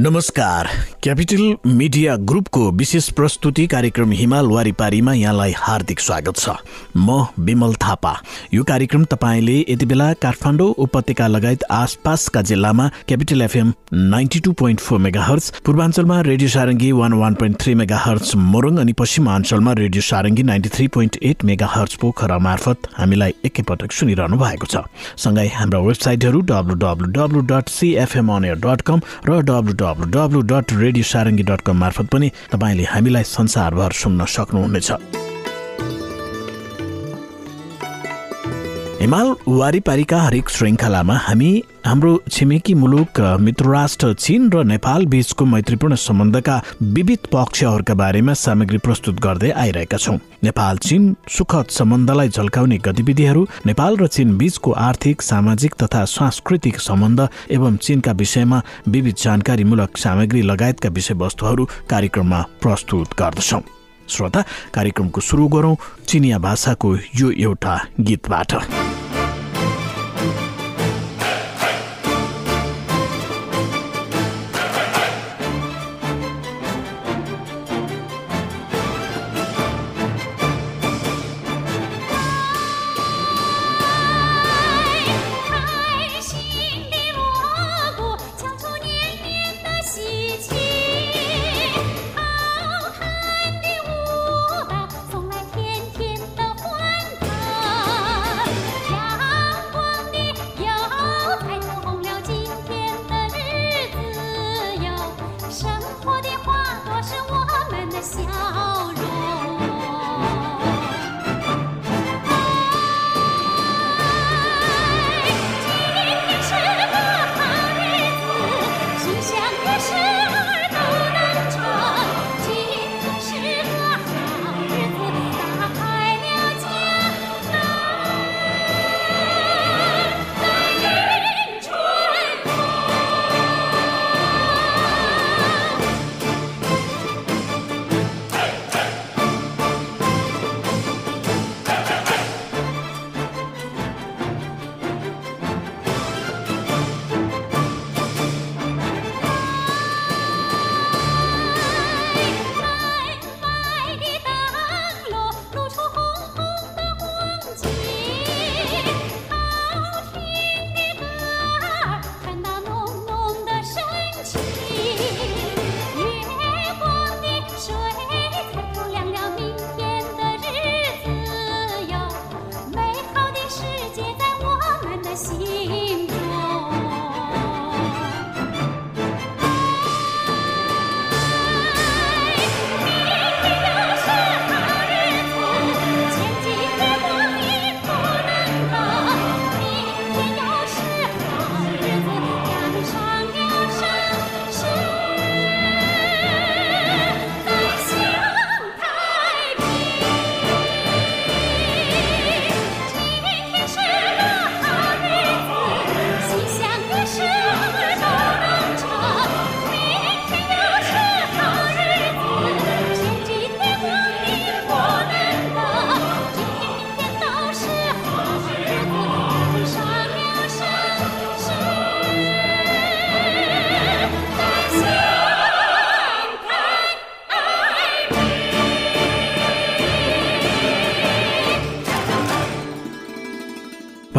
नमस्कार। Capital media ग्रुपको विशेष प्रस्तुति कार्यक्रम हिमाल वारिपारीमा यहाँलाई हार्दिक स्वागत छ। म विमल थापा। यो कार्यक्रम तपाईँले यति बेला काठमाडौँ उपत्यका लगायत आसपासका जिल्लामा Capital FM ninety two point four megahertz पूर्वाञ्चलमा Radio Sarangi one one point three megahertz Morang अनि पश्चिमाञ्चलमा Radio Sarangi ninety three point eight megahertz Pokhara मार्फत हामीलाई एकैपटक सुनिरहनु भएको छ। सँगै हाम्रा वेबसाइटहरू W W W dot CFM dot com र W W W dot radio Sarangi dot com मार्फत पनि तपाईँले हामीलाई संसारभर सुन्न सक्नुहुनेछ। हिमाल वारिपारीका हरेक श्रृङ्खलामा हामी हाम्रो छिमेकी मुलुक मित्रराष्ट्र चीन र नेपाल बीचको मैत्रीपूर्ण सम्बन्धका विविध पक्षहरूका बारेमा सामग्री प्रस्तुत गर्दै आइरहेका छौँ। नेपाल चीन सुखद सम्बन्धलाई झल्काउने गतिविधिहरू नेपाल र चीन बीचको आर्थिक सामाजिक तथा सांस्कृतिक सम्बन्ध एवं चीनका विषयमा विविध जानकारीमूलक सामग्री लगायतका विषयवस्तुहरू कार्यक्रममा प्रस्तुत गर्दछौँ। श्रोता कार्यक्रमको सुरु गरौँ चिनिया भाषाको यो एउटा गीतबाट।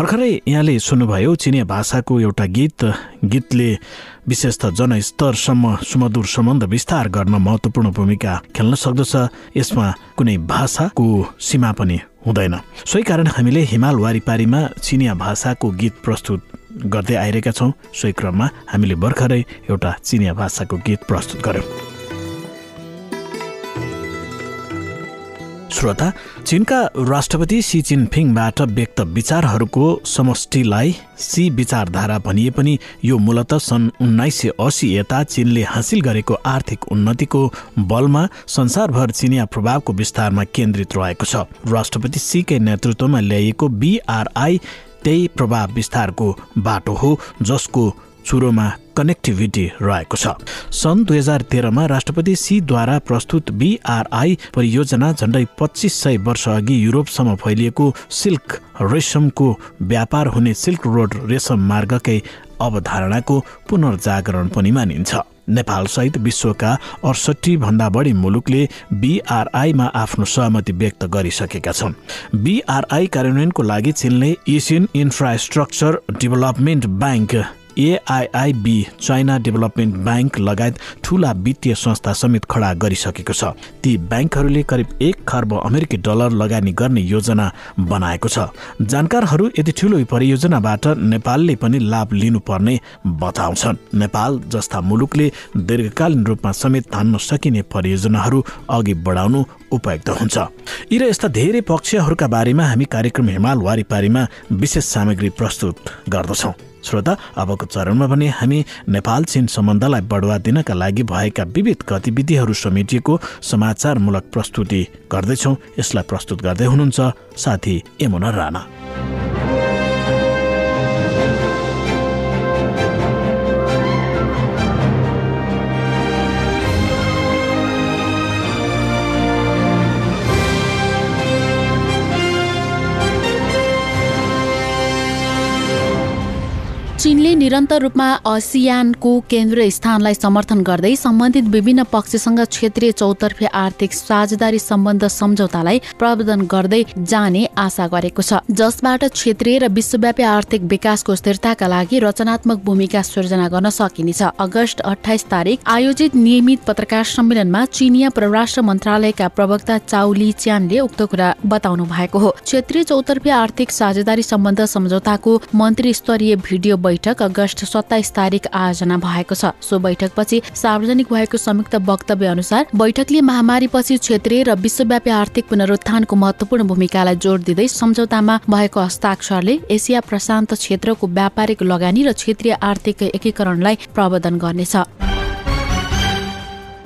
れ यहाँले सुन्नुभयो चिनिया भाषाको एउटा गीत गीतले विशेष त जनस्तरसम्म सुमधुर सम्बन्ध विस्तार गर्न महत्त्वपूर्ण भूमिका खेल्न सक्दछ। यसमा कुनै भाषाको सीमा पनि हुँदैन। सोही कारण हामीले हिमाल वारिपारीमा चिनिया भाषाको गीत प्रस्तुत गर्दै आइरहेका छौँ। सोही क्रममा हामीले भर्खरै एउटा चिनिया भाषाको गीत प्रस्तुत गर्यौँ। श्रोता चीनका राष्ट्रपति सी जिनपिङबाट व्यक्त विचारहरूको समष्टिलाई सी विचारधारा भनिए पनि यो मूलत सन् उन्नाइस सय असी यता चीनले हासिल गरेको आर्थिक उन्नतिको बलमा संसारभर चिनिया प्रभावको विस्तारमा केन्द्रित रहेको छ। राष्ट्रपति सीकै नेतृत्वमा ल्याइएको बिआरआई त्यही प्रभाव विस्तारको बाटो हो जसको चुरोमा कनेक्टिभिटी रहेको छ। सन् दुई हजार तेह्रमा राष्ट्रपति सीद्वारा प्रस्तुत बिआरआई परियोजना झण्डै पच्चिस सय वर्ष अघि युरोपसम्म फैलिएको सिल्क रेशमको व्यापार हुने सिल्क रोड रेशम मार्गकै अवधारणाको पुनर्जागरण पनि मानिन्छ। नेपालसहित विश्वका अडसठी भन्दा बढी मुलुकले बिआरआईमा आफ्नो सहमति व्यक्त गरिसकेका छन्। बिआरआई कार्यान्वयनको लागि चीनले Asian infrastructure development bank AIIB China development bank लगायत ठूला वित्तीय संस्था समेत खडा गरिसकेको छ। ती ब्याङ्कहरूले करिब एक खर्ब अमेरिकी डलर लगानी गर्ने योजना बनाएको छ। जानकारहरू यति ठूलो परियोजनाबाट नेपालले पनि लाभ लिनुपर्ने बताउँछन्। नेपाल जस्ता मुलुकले दीर्घकालीन रूपमा समेत धान्न सकिने परियोजनाहरू अघि बढाउनु उपयुक्त हुन्छ। यी र यस्ता धेरै पक्षहरूका बारेमा हामी कार्यक्रम हिमाल वारिपारीमा विशेष सामग्री प्रस्तुत गर्दछौँ। श्रोता अबको चरणमा भने हामी नेपाल चीन सम्बन्धलाई बढुवा दिनका लागि भएका विविध गतिविधिहरू समेटिएको समाचारमूलक प्रस्तुति गर्दैछौँ। यसलाई प्रस्तुत गर्दै हुनुहुन्छ साथी यमुना राणा। निरन्तर रूपमा असियानको केन्द्रीय स्थानलाई समर्थन गर्दै सम्बन्धित विभिन्न पक्षसँग क्षेत्रीय चौतर्फी आर्थिक साझेदारी सम्बन्ध सम्झौतालाई प्रवर्धन गर्दै जाने आशा गरेको छ। जसबाट क्षेत्रीय र विश्वव्यापी आर्थिक विकासको स्थिरताका लागि रचनात्मक भूमिका सृजना गर्न सकिनेछ। अगस्त अठाइस तारिक आयोजित नियमित पत्रकार सम्मेलनमा चिनिया परराष्ट्र मन्त्रालयका प्रवक्ता चाउली च्यानले उक्त कुरा बताउनु भएको हो। क्षेत्रीय चौतर्फी आर्थिक साझेदारी सम्बन्ध सम्झौताको मन्त्री स्तरीय भिडियो बैठक अगस्त सत्ताइस तारिक आयोजना भएको छ। सो बैठकपछि सार्वजनिक भएको संयुक्त वक्तव्य अनुसार बैठकले महामारीपछि क्षेत्रीय र विश्वव्यापी आर्थिक पुनरुत्थानको महत्वपूर्ण भूमिकालाई जोड दिँदै सम्झौतामा भएको हस्ताक्षरले एसिया प्रशान्त क्षेत्रको व्यापारिक लगानी र क्षेत्रीय आर्थिक एकीकरणलाई प्रवर्धन गर्नेछ।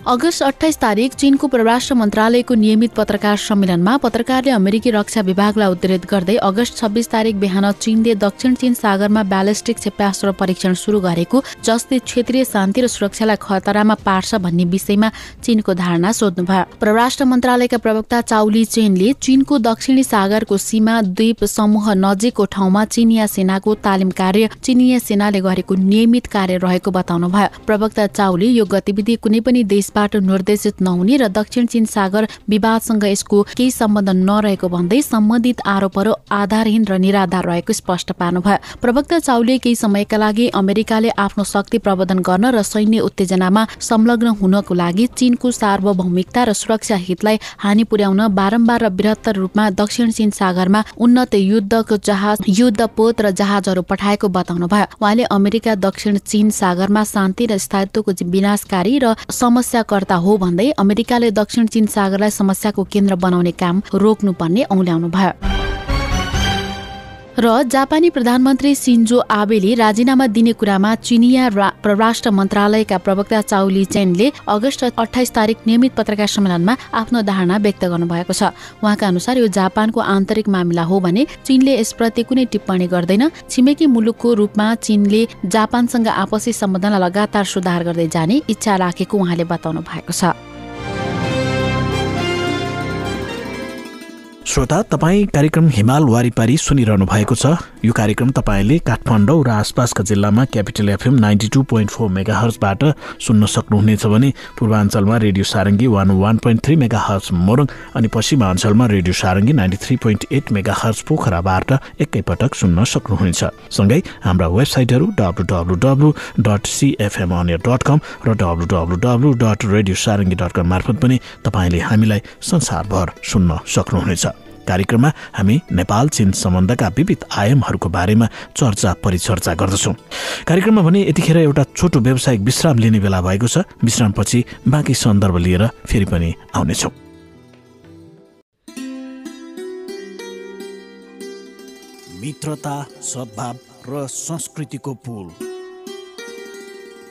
अगस्त अठाइस तारिक चीनको परराष्ट्र मन्त्रालयको नियमित पत्रकार सम्मेलनमा पत्रकारले अमेरिकी रक्षा विभागलाई उद्धृत गर्दै अगस्त छब्बिस तारिक बिहान चीनले दक्षिण चीन सागरमा ब्यालिस्टिक क्षेपास्त्र परीक्षण सुरु गरेको जसले क्षेत्रीय शान्ति र सुरक्षालाई खतरामा पार्छ भन्ने विषयमा चीनको धारणा सोध्नुभयो। परराष्ट्र मन्त्रालयका प्रवक्ता चाउली चेनले चीनको दक्षिणी सागरको सीमा द्वीप समूह नजिकको ठाउँमा चिनिया सेनाको तालिम कार्य चिनिया सेनाले गरेको नियमित कार्य रहेको बताउनुभयो। प्रवक्ता चाउले यो गतिविधि कुनै पनि देश बाट निर्देशित नहुने र दक्षिण चीन सागर विवादसँग यसको केही सम्बन्ध नरहेको भन्दै सम्बन्धित आरोपहरू आधारहीन र निराधार रहेको स्पष्ट पार्नुभयो। प्रवक्ता चाउले केही समयका लागि अमेरिकाले आफ्नो शक्ति प्रवर्धन गर्न र सैन्य उत्तेजनामा संलग्न हुनको लागि चीनको सार्वभौमिकता र सुरक्षा हितलाई हानि पुर्याउन बारम्बार र बृहत्तर रूपमा दक्षिण चीन सागरमा उन्नत युद्धको जहाज युद्धपोत र जहाजहरू पठाएको बताउनु भयो उहाँले अमेरिका दक्षिण चीन सागरमा शान्ति र स्थायित्वको विनाशकारी र समस्या समस्याकर्ता हो भन्दै अमेरिकाले दक्षिण चीन सागरलाई समस्याको केन्द्र बनाउने काम रोक्नुपर्ने औल्याउनु भयो र जापानी प्रधानमन्त्री सिन्जो आबेले राजीनामा दिने कुरामा चिनिया परराष्ट्र मन्त्रालयका प्रवक्ता चाउली चेनले अगस्त अठाइस तारिक नियमित पत्रकार सम्मेलनमा आफ्नो धारणा व्यक्त गर्नुभएको छ। उहाँका अनुसार यो जापानको आन्तरिक मामिला हो भने चीनले यसप्रति कुनै टिप्पणी गर्दैन। छिमेकी मुलुकको रूपमा चीनले जापानसँग आपसी सम्बन्धलाई लगातार सुधार गर्दै जाने इच्छा राखेको उहाँले बताउनु भएको छ। श्रोता तपाईँ कार्यक्रम हिमाल वारिपारी सुनिरहनु भएको छ। यो कार्यक्रम तपाईँले काठमाडौँ र आसपासका जिल्लामा Capital FM ninety two point four mega हर्सबाट सुन्न सक्नुहुनेछ भने पूर्वाञ्चलमा Radio Sarangi one one point three megahertz Morang अनि पश्चिमाञ्चलमा Radio Sarangi ninety three point eight megahertz पोखराबाट एकैपटक सुन्न सक्नुहुनेछ। सँगै हाम्रा वेबसाइटहरू W W W dot CFM अनियर dot com र W W W dot radio Sarangi dot com मार्फत पनि तपाईँले हामीलाई संसारभर सुन्न सक्नुहुनेछ। कार्यक्रममा हामी नेपाल चीन सम्बन्धका विविध आयामहरूको बारेमा चर्चा परिचर्चा गर्दछौँ। कार्यक्रममा भने यतिखेर एउटा छोटो व्यावसायिक विश्राम लिने बेला भएको छ। विश्रामपछि बाँकी सन्दर्भ लिएर फेरि पनि आउनेछौँ। मित्रता सद्भाव र संस्कृतिको पुल।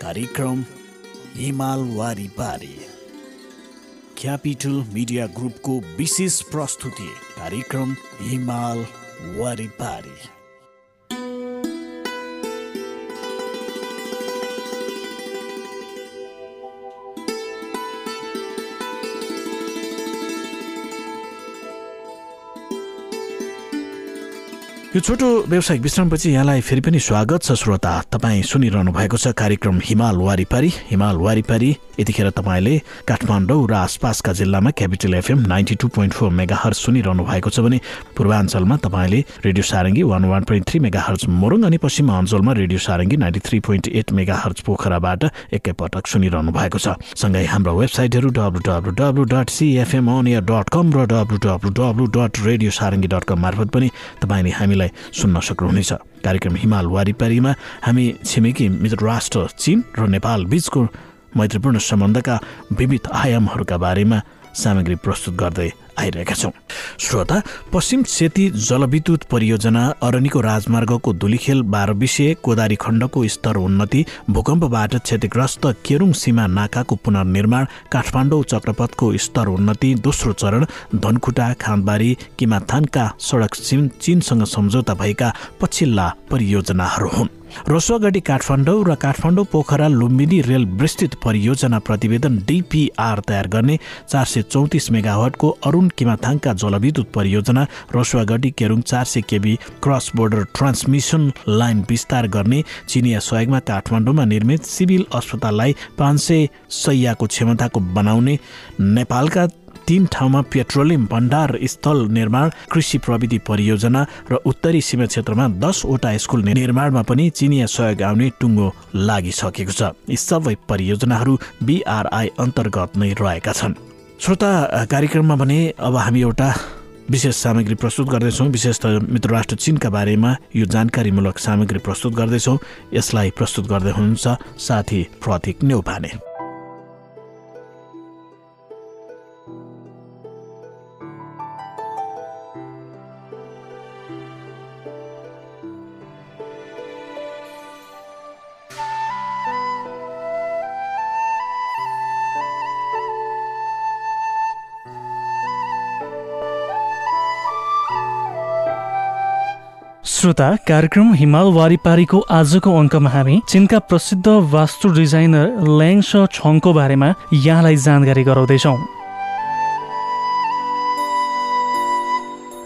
कार्यक्रम हिमाल वारी पारी। क्यापिटल मिडिया ग्रुपको विशेष प्रस्तुति कार्यक्रम हिमाल वारिपारी। यो छोटो व्यावसायिक विश्रामपछि यहाँलाई फेरि पनि स्वागत छ श्रोता। तपाईँ सुनिरहनु भएको छ कार्यक्रम हिमाल वारिपारी। हिमाल वारिपारी यतिखेर तपाईँले काठमाडौँ र आसपासका जिल्लामा Capital FM ninety two point four megahertz सुनिरहनु भएको छ भने पूर्वाञ्चलमा तपाईँले Radio Sarangi one one point three megahertz Morang अनि पश्चिम अञ्चलमा Radio Sarangi ninety three point eight megahertz पोखराबाट एकैपटक सुनिरहनु भएको छ। सँगै हाम्रो वेबसाइटहरू W W W dot CFM dot com र W W W dot radio Sarangi dot com मार्फत पनि तपाईँले हामीलाई तपाईँलाई सुन्न सक्नुहुनेछ। कार्यक्रम हिमाल वारिपारीमा हामी छिमेकी मित्र राष्ट्र चीन र नेपाल बीचको मैत्रीपूर्ण सम्बन्धका विविध आयामहरूका बारेमा सामग्री प्रस्तुत गर्दै आइरहेका छौँ। श्रोता पश्चिम सेती जलविद्युत परियोजना अरनीको राजमार्गको बाह्र विषय कोदारी खण्डको स्तर उन्नति भूकम्पबाट क्षतिग्रस्त केरुङ सीमा नाकाको पुनर्निर्माण काठमाडौँ चक्रपथको स्तर उन्नति दोस्रो चरण धनखुटा खाँदबारी किमाथानका सडक चीनसँग सम्झौता भएका पछिल्ला परियोजनाहरू हुन्। रसुवागढी काठमाडौँ र काठमाडौँ पोखरा लुम्बिनी रेल विस्तृत परियोजना प्रतिवेदन डिपिआर तयार गर्ने चार सय चौतिस मेगावाटको अरुण किमाथाङका जलविद्युत परियोजना रसुवागढी केरुङ चार सय KV cross border transmission line विस्तार गर्ने चिनिया सहयोगमा काठमाडौँमा निर्मित सिभिल अस्पताललाई पाँच सय सयको क्षमताको बनाउने नेपालका तीन ठाउँमा पेट्रोलियम भण्डार स्थल निर्माण कृषि प्रविधि परियोजना र उत्तरी सीमा क्षेत्रमा दसवटा स्कुल निर्माणमा पनि चिनिया सहयोग आउने टुङ्गो लागिसकेको छ। यी सबै परियोजनाहरू बिआरआई अन्तर्गत नै रहेका छन्। श्रोता कार्यक्रममा भने अब हामी एउटा विशेष सामग्री प्रस्तुत गर्दैछौँ। विशेष त मित्र राष्ट्र चिनका बारेमा यो जानकारीमूलक सामग्री प्रस्तुत गर्दैछौँ। यसलाई प्रस्तुत गर्दै हुनुहुन्छ साथी प्रतीक नेउपाने श्रोता कार्यक्रम हिमाल वारिपारीको आजको अङ्कमा हामी चिनका प्रसिद्ध वास्तु डिजाइनर ल्याङ छङको बारेमा यहाँलाई जानकारी गराउँदैछौँ।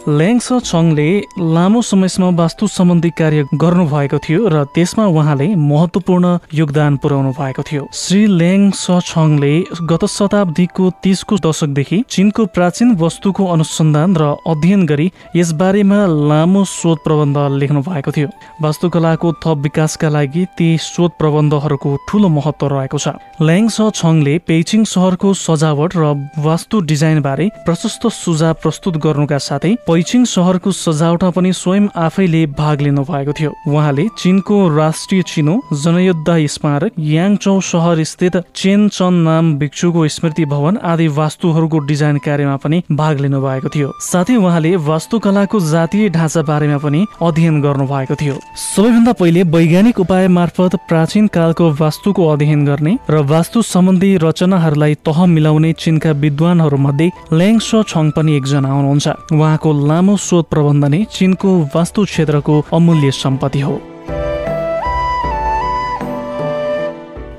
ल्याङ्स छङले लामो समयसम्म वास्तु सम्बन्धी कार्य गर्नुभएको थियो र त्यसमा उहाँले महत्वपूर्ण योगदान पुर्याउनु भएको थियो। श्री ल्याङ छङले गत शताब्दीको तिसको दशकदेखि चिनको प्राचीन वस्तुको अनुसन्धान र अध्ययन गरी यसबारेमा लामो शोध प्रबन्ध लेख्नु भएको थियो। वास्तुकलाको थप विकासका लागि ती शोध प्रबन्धहरूको ठूलो महत्व रहेको छ। ल्याङ छङले पेइचिङ सहरको सजावट र वास्तु डिजाइन बारे प्रशस्त सुझाव प्रस्तुत गर्नुका साथै पैचिङ सहरको सजावटमा पनि स्वयं आफैले भाग लिनु भएको थियो। उहाँले चिनको राष्ट्रिय चिनो जनयुद्ध स्मारक याङचौ सहर स्थित चेन चन नाम भिक्षुको स्मृति भवन आदि वास्तुहरूको डिजाइन कार्यमा पनि भाग लिनु भएको थियो। साथै उहाँले वास्तुकलाको जातीय ढाँचा बारेमा पनि अध्ययन गर्नु भएको थियो। सबैभन्दा पहिले वैज्ञानिक उपाय मार्फत प्राचीन कालको वास्तुको अध्ययन गर्ने र वास्तु सम्बन्धी रचनाहरूलाई तह मिलाउने चिनका विद्वानहरू मध्ये ल्याङ छङ पनि एकजना हुनुहुन्छ। उहाँको लामो शोध प्रबन्ध नै चिनको वास्तु क्षेत्रको अमूल्य सम्पत्ति हो।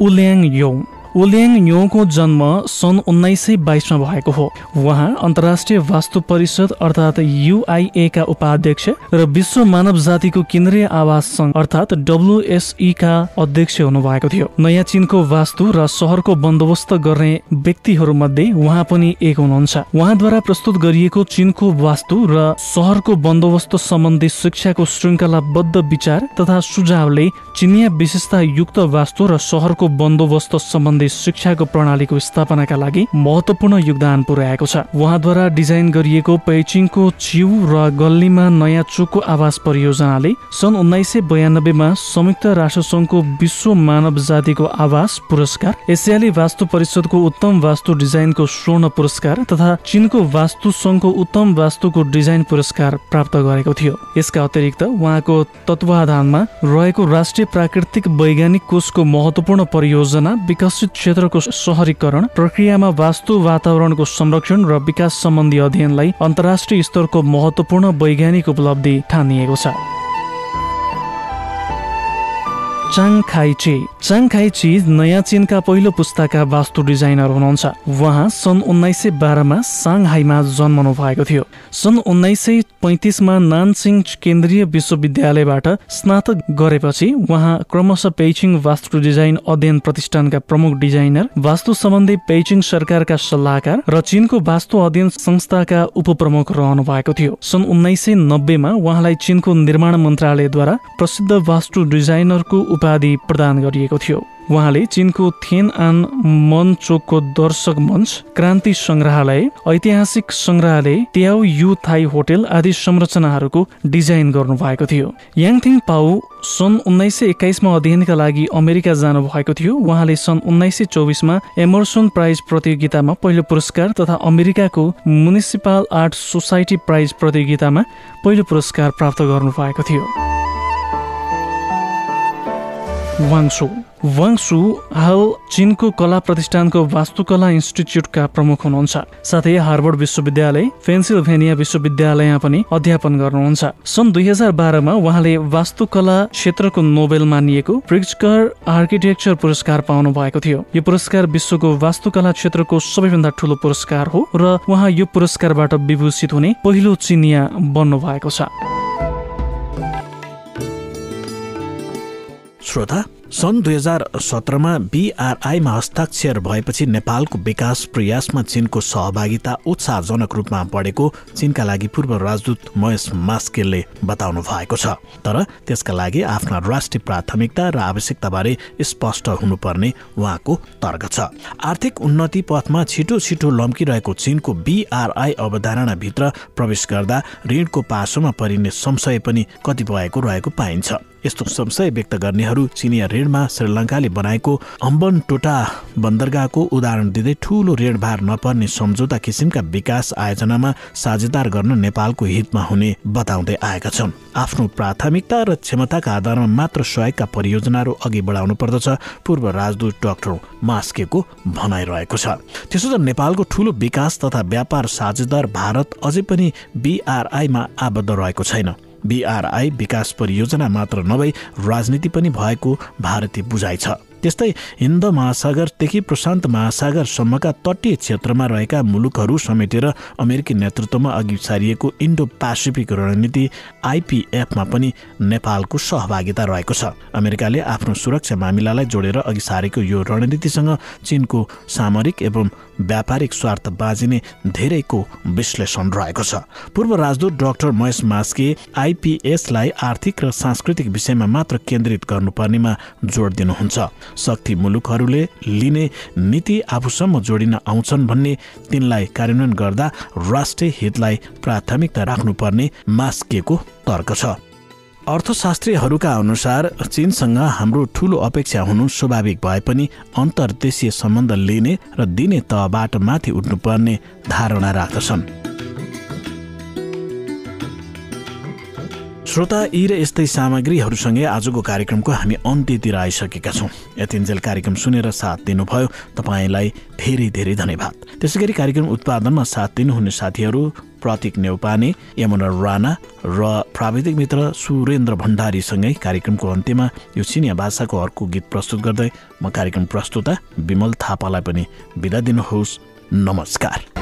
उल्याङ यौङ ओल्याङ न्योको जन्म सन् उन्नाइस सय बाइसमा भएको हो। उहाँ अन्तर्राष्ट्रिय वास्तु परिषद अर्थात् युआइएका उपाध्यक्ष र विश्व मानव जातिको केन्द्रीय आवास सङ्घ अर्थात् डब्लुएसईका अध्यक्ष हुनुभएको थियो। नयाँ चिनको वास्तु र सहरको बन्दोबस्त गर्ने व्यक्तिहरू मध्ये उहाँ पनि एक हुनुहुन्छ। उहाँद्वारा प्रस्तुत गरिएको चिनको वास्तु र सहरको बन्दोबस्त सम्बन्धी शिक्षाको श्रृङ्खलाबद्ध विचार तथा सुझावले चिनिया विशेषता युक्त वास्तु र सहरको बन्दोबस्त सम्बन्धी शिक्षाको प्रणालीको स्थापनाका लागि महत्वपूर्ण योगदान पुर्याएको छ। उहाँद्वारा डिजाइन गरिएको पेचिङको चिउ र गल्लीमा नयाँ चोकको आवास परियोजनाले सन् उन्नाइस सय बयानब्बेमा संयुक्त राष्ट्रसङ्घको विश्व मानव जातिको आवास पुरस्कार एसियाली वास्तु परिषदको उत्तम वास्तु डिजाइनको स्वर्ण पुरस्कार तथा चिनको वास्तु सङ्घको उत्तम वास्तुको डिजाइन पुरस्कार प्राप्त गरेको थियो। यसका अतिरिक्त उहाँको तत्वाधानमा रहेको राष्ट्रिय प्राकृतिक वैज्ञानिक कोषको महत्वपूर्ण परियोजना विकसित क्षेत्रको सहरीकरण प्रक्रियामा वास्तु वातावरणको संरक्षण र विकास सम्बन्धी अध्ययनलाई अन्तर्राष्ट्रिय स्तरको महत्वपूर्ण वैज्ञानिक उपलब्धि ठानिएको छ। चाङ खाइची चाङ खाइची नयाँ चीनका पहिलो पुस्ताका वास्तु डिजाइनर हुनुहुन्छ। उहाँ सन् उन्नाइस सय बाह्रमा साङहाईमा जन्मनु भएको थियो। सन् उन्नाइस सय पैँतिसमा नानसिङ केन्द्रीय विश्वविद्यालयबाट स्नातक गरेपछि उहाँ क्रमशः पेइचिङ वास्तु डिजाइन अध्ययन प्रतिष्ठानका प्रमुख डिजाइनर वास्तु सम्बन्धी पेइचिङ सरकारका सल्लाहकार र चीनको वास्तु अध्ययन संस्थाका उपप्रमुख रहनु भएको थियो। सन् उन्नाइस सय नब्बेमा उहाँलाई चीनको निर्माण मन्त्रालयद्वारा प्रसिद्ध वास्तु डिजाइनरको उपाधि प्रदान गरिएको थियो। उहाँले चिनको थेन आन मन चोकको दर्शक मञ्च क्रान्ति सङ्ग्रहालय ऐतिहासिक सङ्ग्रहालय ट्याउ यु थाई होटेल आदि संरचनाहरूको डिजाइन गर्नुभएको थियो। याङथिङ पाउ सन् उन्नाइस सय एक्काइसमा अध्ययनका लागि अमेरिका जानुभएको थियो। उहाँले सन् उन्नाइस सय चौबिसमा एमर्सन प्राइज प्रतियोगितामा पहिलो पुरस्कार तथा अमेरिकाको म्युनिसिपल आर्ट सोसाइटी प्राइज प्रतियोगितामा पहिलो पुरस्कार प्राप्त गर्नुभएको थियो। वाङसु वाङसु हाल चिनको कला प्रतिष्ठानको वास्तुकला इन्स्टिच्युटका प्रमुख हुनुहुन्छ। साथै हार्वर्ड विश्वविद्यालय पेन्सिल्भेनिया विश्वविद्यालयमा पनि अध्यापन गर्नुहुन्छ। सन् दुई हजार बाह्रमा उहाँले वास्तुकला क्षेत्रको नोबेल मानिएको प्रिक्चकर आर्किटेक्चर पुरस्कार पाउनु भएको थियो। यो पुरस्कार विश्वको वास्तुकला क्षेत्रको सबैभन्दा ठुलो पुरस्कार हो र उहाँ यो पुरस्कारबाट विभूषित हुने पहिलो चिनिया बन्नु भएको छ। श्रोता सन् दुई हजार सत्रमा बिआरआईमा हस्ताक्षर भएपछि नेपालको विकास प्रयासमा चिनको सहभागिता उत्साहजनक रूपमा बढेको चिनका लागि पूर्व राजदूत महेश मास्केलले बताउनु भएको छ। तर त्यसका लागि आफ्ना राष्ट्रिय प्राथमिकता र आवश्यकताबारे स्पष्ट हुनुपर्ने उहाँको तर्क छ। आर्थिक उन्नति पथमा छिटो छिटो लम्किरहेको चिनको बिआरआई अवधारणाभित्र प्रवेश गर्दा ऋणको पासोमा परिने संशय पनि कतिपयको रहेको पाइन्छ। यस्तो संशय व्यक्त गर्नेहरू चिनिया ऋणमा श्रीलङ्काले बनाएको अम्बन टोटा बन्दरगाहको उदाहरण दिँदै ठूलो ऋणभार नपर्ने सम्झौता किसिमका विकास आयोजनामा साझेदार गर्न नेपालको हितमा हुने बताउँदै आएका छन्। आफ्नो प्राथमिकता र क्षमताका आधारमा मात्र सहयोगका परियोजनाहरू अघि बढाउनु पर्दछ पूर्व राजदूत डाक्टर मास्केको भनाइरहेको छ। त्यसो त नेपालको ठूलो विकास तथा व्यापार साझेदार भारत अझै पनि बिआरआईमा आबद्ध रहेको छैन। बिआरआई विकास परियोजना मात्र नभई राजनीति पनि भएको भारतीय बुझाइ छ। त्यस्तै हिन्द महासागरदेखि प्रशान्त महासागरसम्मका तटीय क्षेत्रमा रहेका मुलुकहरू समेटेर अमेरिकी नेतृत्वमा अघि सारिएको इन्डो पेसिफिक रणनीति आइपिएफमा पनि नेपालको सहभागिता रहेको छ। अमेरिकाले आफ्नो सुरक्षा मामिलालाई जोडेर अघि सारेको यो रणनीतिसँग चिनको सामरिक एवं व्यापारिक स्वार्थ बाजिने धेरैको विश्लेषण रहेको छ। पूर्व राजदूत डाक्टर महेश मास्के आइपिएसलाई आर्थिक र सांस्कृतिक विषयमा मात्र केन्द्रित गर्नुपर्नेमा जोड दिनुहुन्छ। शक्ति मुलुकहरूले लिने नीति आफूसम्म जोडिन आउँछन् भन्ने तिनलाई कार्यान्वयन गर्दा राष्ट्रिय हितलाई प्राथमिकता राख्नुपर्ने मास्केको तर्क छ। अर्थशास्त्रीहरूका अनुसार चीनसँग हाम्रो ठूलो अपेक्षा हुनु स्वाभाविक भए पनि अन्तर्देशीय सम्बन्ध लिने र दिने तहबाट माथि उठ्नुपर्ने धारणा राख्दछन्। श्रोता यी र यस्तै सामग्रीहरूसँगै आजको कार्यक्रमको हामी अन्त्यतिर आइसकेका छौँ। यतिन्जेल कार्यक्रम सुनेर साथ दिनुभयो। तपाईँलाई धेरै धेरै धन्यवाद। त्यसै गरी कार्यक्रम उत्पादनमा साथ दिनुहुने साथीहरू प्रतीक नेउपाने यमुना राणा र प्राविधिक मित्र सुरेन्द्र भण्डारीसँगै कार्यक्रमको अन्त्यमा यो चिनिया भाषाको अर्को गीत प्रस्तुत गर्दै म कार्यक्रम प्रस्तुता विमल थापालाई पनि बिदा दिनुहोस्। नमस्कार।